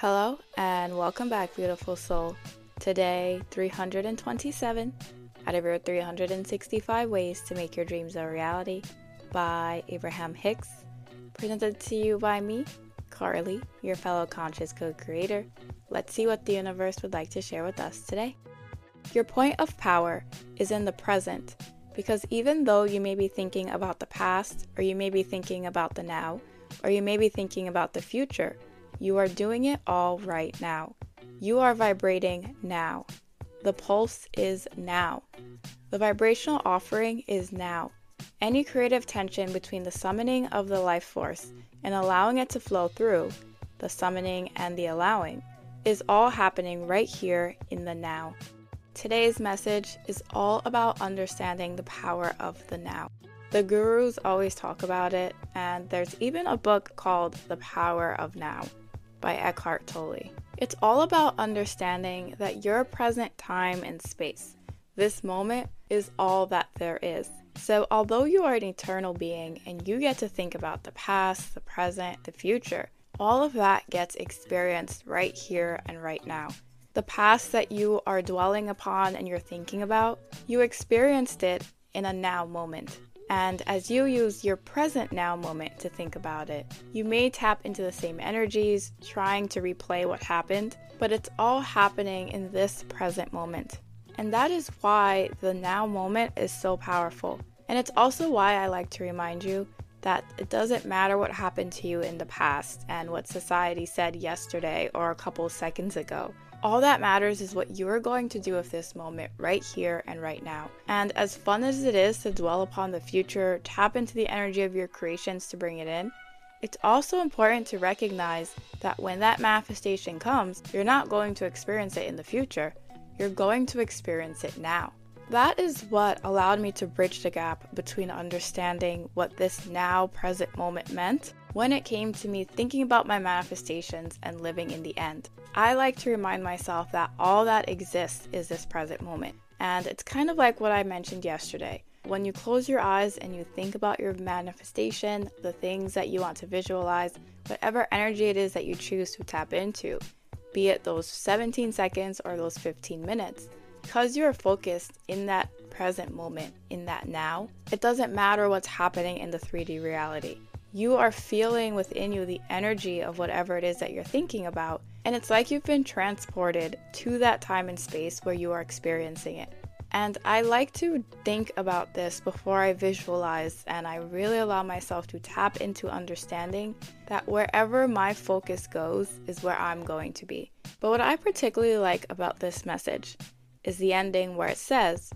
Hello and welcome back, beautiful soul. Today, 327 out of your 365 ways to make your dreams a reality by Abraham Hicks, presented to you by me, Carlie, your fellow conscious co creator. Let's see what the universe would like to share with us today. Your point of power is in the present because even though you may be thinking about the past, or you may be thinking about the now, or you may be thinking about the future, you are doing it all right now. You are vibrating now. The pulse is now. The vibrational offering is now. Any creative tension between the summoning of the life force and allowing it to flow through, the summoning and the allowing, is all happening right here in the now. Today's message is all about understanding the power of the now. The gurus always talk about it, and there's even a book called The Power of Now by Eckhart Tolle. It's all about understanding that your present time and space, this moment, is all that there is. So, although you are an eternal being and you get to think about the past, the present, the future, all of that gets experienced right here and right now. The past that you are dwelling upon and you're thinking about, you experienced it in a now moment. And as you use your present now moment to think about it, you may tap into the same energies, trying to replay what happened, but it's all happening in this present moment. And that is why the now moment is so powerful. And it's also why I like to remind you that it doesn't matter what happened to you in the past and what society said yesterday or a couple seconds ago. All that matters is what you are going to do with this moment right here and right now. And as fun as it is to dwell upon the future, tap into the energy of your creations to bring it in, it's also important to recognize that when that manifestation comes, you're not going to experience it in the future, you're going to experience it now. That is what allowed me to bridge the gap between understanding what this now present moment meant when it came to me thinking about my manifestations and living in the end. I like to remind myself that all that exists is this present moment. And it's kind of like what I mentioned yesterday. When you close your eyes and you think about your manifestation, the things that you want to visualize, whatever energy it is that you choose to tap into, be it those 17 seconds or those 15 minutes, because you're focused in that present moment, in that now, it doesn't matter what's happening in the 3D reality. You are feeling within you the energy of whatever it is that you're thinking about, and it's like you've been transported to that time and space where you are experiencing it. And I like to think about this before I visualize, and I really allow myself to tap into understanding that wherever my focus goes is where I'm going to be. But what I particularly like about this message is the ending where it says,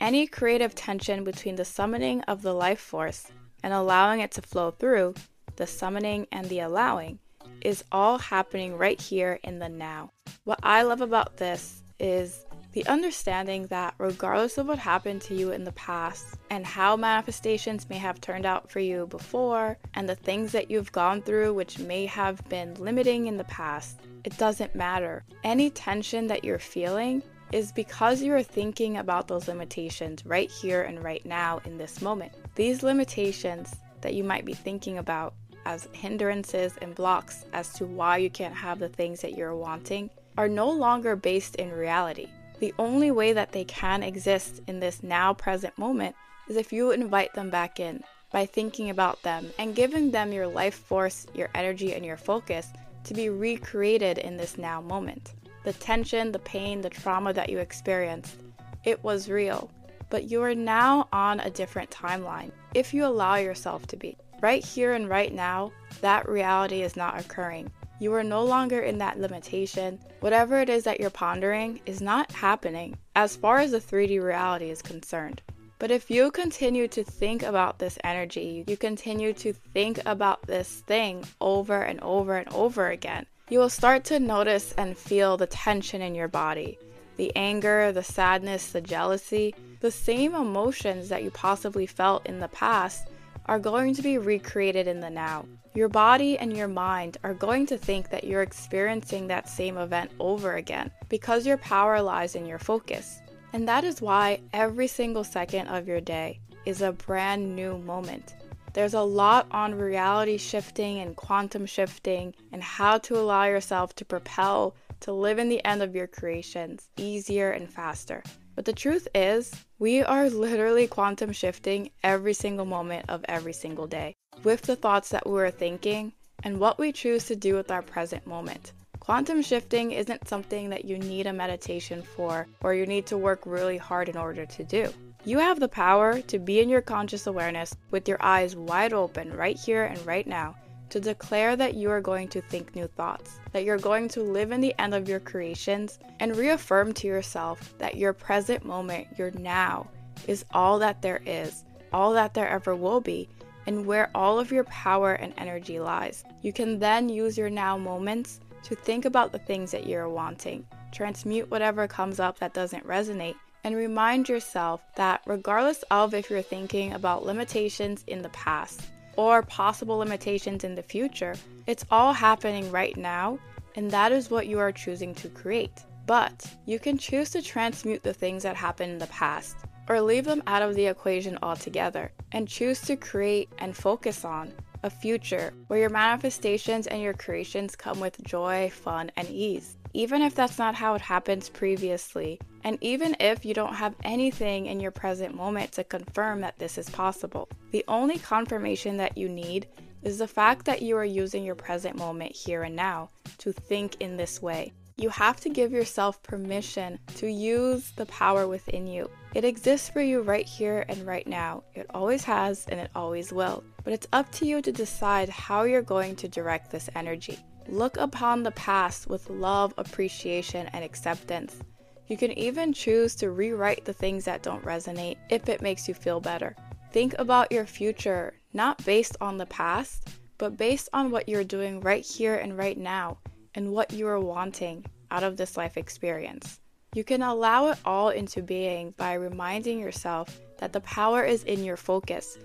Any creative tension between the summoning of the life force and allowing it to flow through, the summoning and the allowing, is all happening right here in the now. What I love about this is the understanding that regardless of what happened to you in the past and how manifestations may have turned out for you before, and the things that you've gone through which may have been limiting in the past, it doesn't matter. Any tension that you're feeling is because you are thinking about those limitations right here and right now in this moment. These limitations that you might be thinking about as hindrances and blocks as to why you can't have the things that you're wanting are no longer based in reality. The only way that they can exist in this now present moment is if you invite them back in by thinking about them and giving them your life force, your energy, and your focus to be recreated in this now moment the tension, the pain, the trauma that you experienced. It was real, but you are now on a different timeline if you allow yourself to be. Right here and right now, that reality is not occurring. You are no longer in that limitation. Whatever it is that you're pondering is not happening as far as the 3D reality is concerned. But if you continue to think about this energy, you continue to think about this thing over and over and over again, you will start to notice and feel the tension in your body the anger, the sadness, the jealousy, the same emotions that you possibly felt in the past are going to be recreated in the now. Your body and your mind are going to think that you're experiencing that same event over again because your power lies in your focus. And that is why every single second of your day is a brand new moment. There's a lot on reality shifting and quantum shifting and how to allow yourself to propel to live in the end of your creations easier and faster. But the truth is, we are literally quantum shifting every single moment of every single day with the thoughts that we're thinking and what we choose to do with our present moment. Quantum shifting isn't something that you need a meditation for or you need to work really hard in order to do. You have the power to be in your conscious awareness with your eyes wide open right here and right now to declare that you are going to think new thoughts, that you're going to live in the end of your creations, and reaffirm to yourself that your present moment, your now, is all that there is, all that there ever will be, and where all of your power and energy lies. You can then use your now moments to think about the things that you're wanting, transmute whatever comes up that doesn't resonate, and remind yourself that regardless of if you're thinking about limitations in the past, or possible limitations in the future. It's all happening right now, and that is what you are choosing to create. But you can choose to transmute the things that happened in the past, or leave them out of the equation altogether, and choose to create and focus on a future where your manifestations and your creations come with joy, fun, and ease even if that's not how it happens previously, and even if you don't have anything in your present moment to confirm that this is possible. The only confirmation that you need is the fact that you are using your present moment here and now to think in this way. You have to give yourself permission to use the power within you. It exists for you right here and right now. It always has and it always will. But it's up to you to decide how you're going to direct this energy. Look upon the past with love, appreciation, and acceptance. You can even choose to rewrite the things that don't resonate if it makes you feel better. Think about your future, not based on the past, but based on what you're doing right here and right now and what you are wanting out of this life experience. You can allow it all into being by reminding yourself that the power is in your focus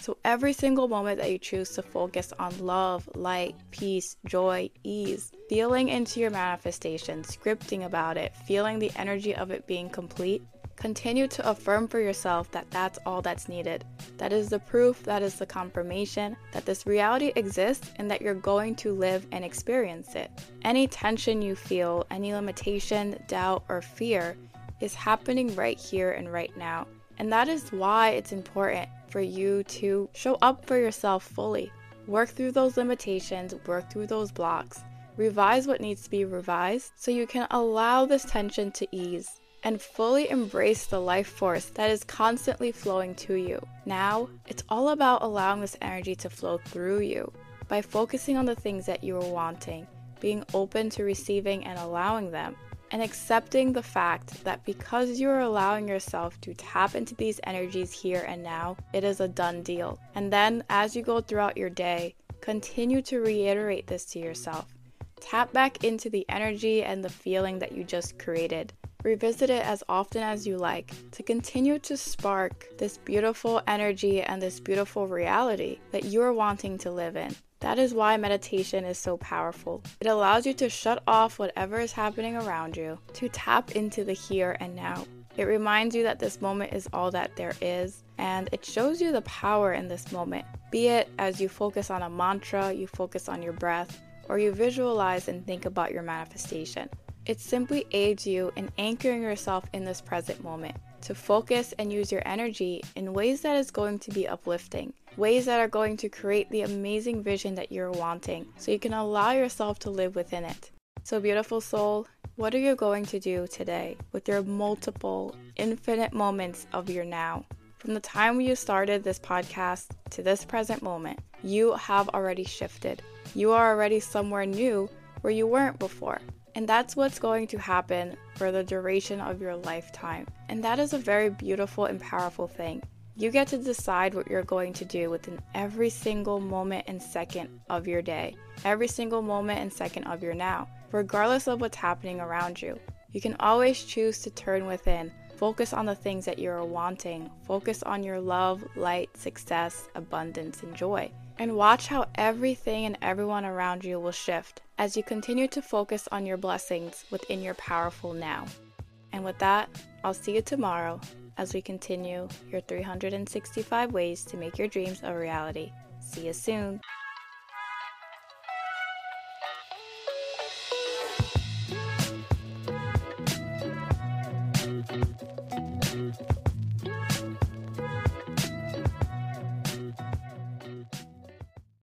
so every single moment that you choose to focus on love, light, peace, joy, ease, feeling into your manifestation, scripting about it, feeling the energy of it being complete, continue to affirm for yourself that that's all that's needed. That is the proof, that is the confirmation that this reality exists and that you're going to live and experience it. Any tension you feel, any limitation, doubt, or fear is happening right here and right now. And that is why it's important for you to show up for yourself fully. Work through those limitations, work through those blocks, revise what needs to be revised so you can allow this tension to ease and fully embrace the life force that is constantly flowing to you. Now, it's all about allowing this energy to flow through you by focusing on the things that you are wanting, being open to receiving and allowing them, and accepting the fact that because you are allowing yourself to tap into these energies here and now, it is a done deal. And then as you go throughout your day, continue to reiterate this to yourself. Tap back into the energy and the feeling that you just created. Revisit it as often as you like to continue to spark this beautiful energy and this beautiful reality that you're wanting to live in. That is why meditation is so powerful. It allows you to shut off whatever is happening around you, to tap into the here and now. It reminds you that this moment is all that there is, and it shows you the power in this moment. Be it as you focus on a mantra, you focus on your breath, or you visualize and think about your manifestation. It simply aids you in anchoring yourself in this present moment to focus and use your energy in ways that is going to be uplifting, ways that are going to create the amazing vision that you're wanting so you can allow yourself to live within it. So, beautiful soul, what are you going to do today with your multiple, infinite moments of your now? From the time you started this podcast to this present moment, you have already shifted. You are already somewhere new where you weren't before. And that's what's going to happen for the duration of your lifetime. And that is a very beautiful and powerful thing. You get to decide what you're going to do within every single moment and second of your day, every single moment and second of your now, regardless of what's happening around you. You can always choose to turn within, focus on the things that you're wanting, focus on your love, light, success, abundance, and joy and watch how everything and everyone around you will shift as you continue to focus on your blessings within your powerful now. And with that, I'll see you tomorrow as we continue your 365 ways to make your dreams a reality. See you soon.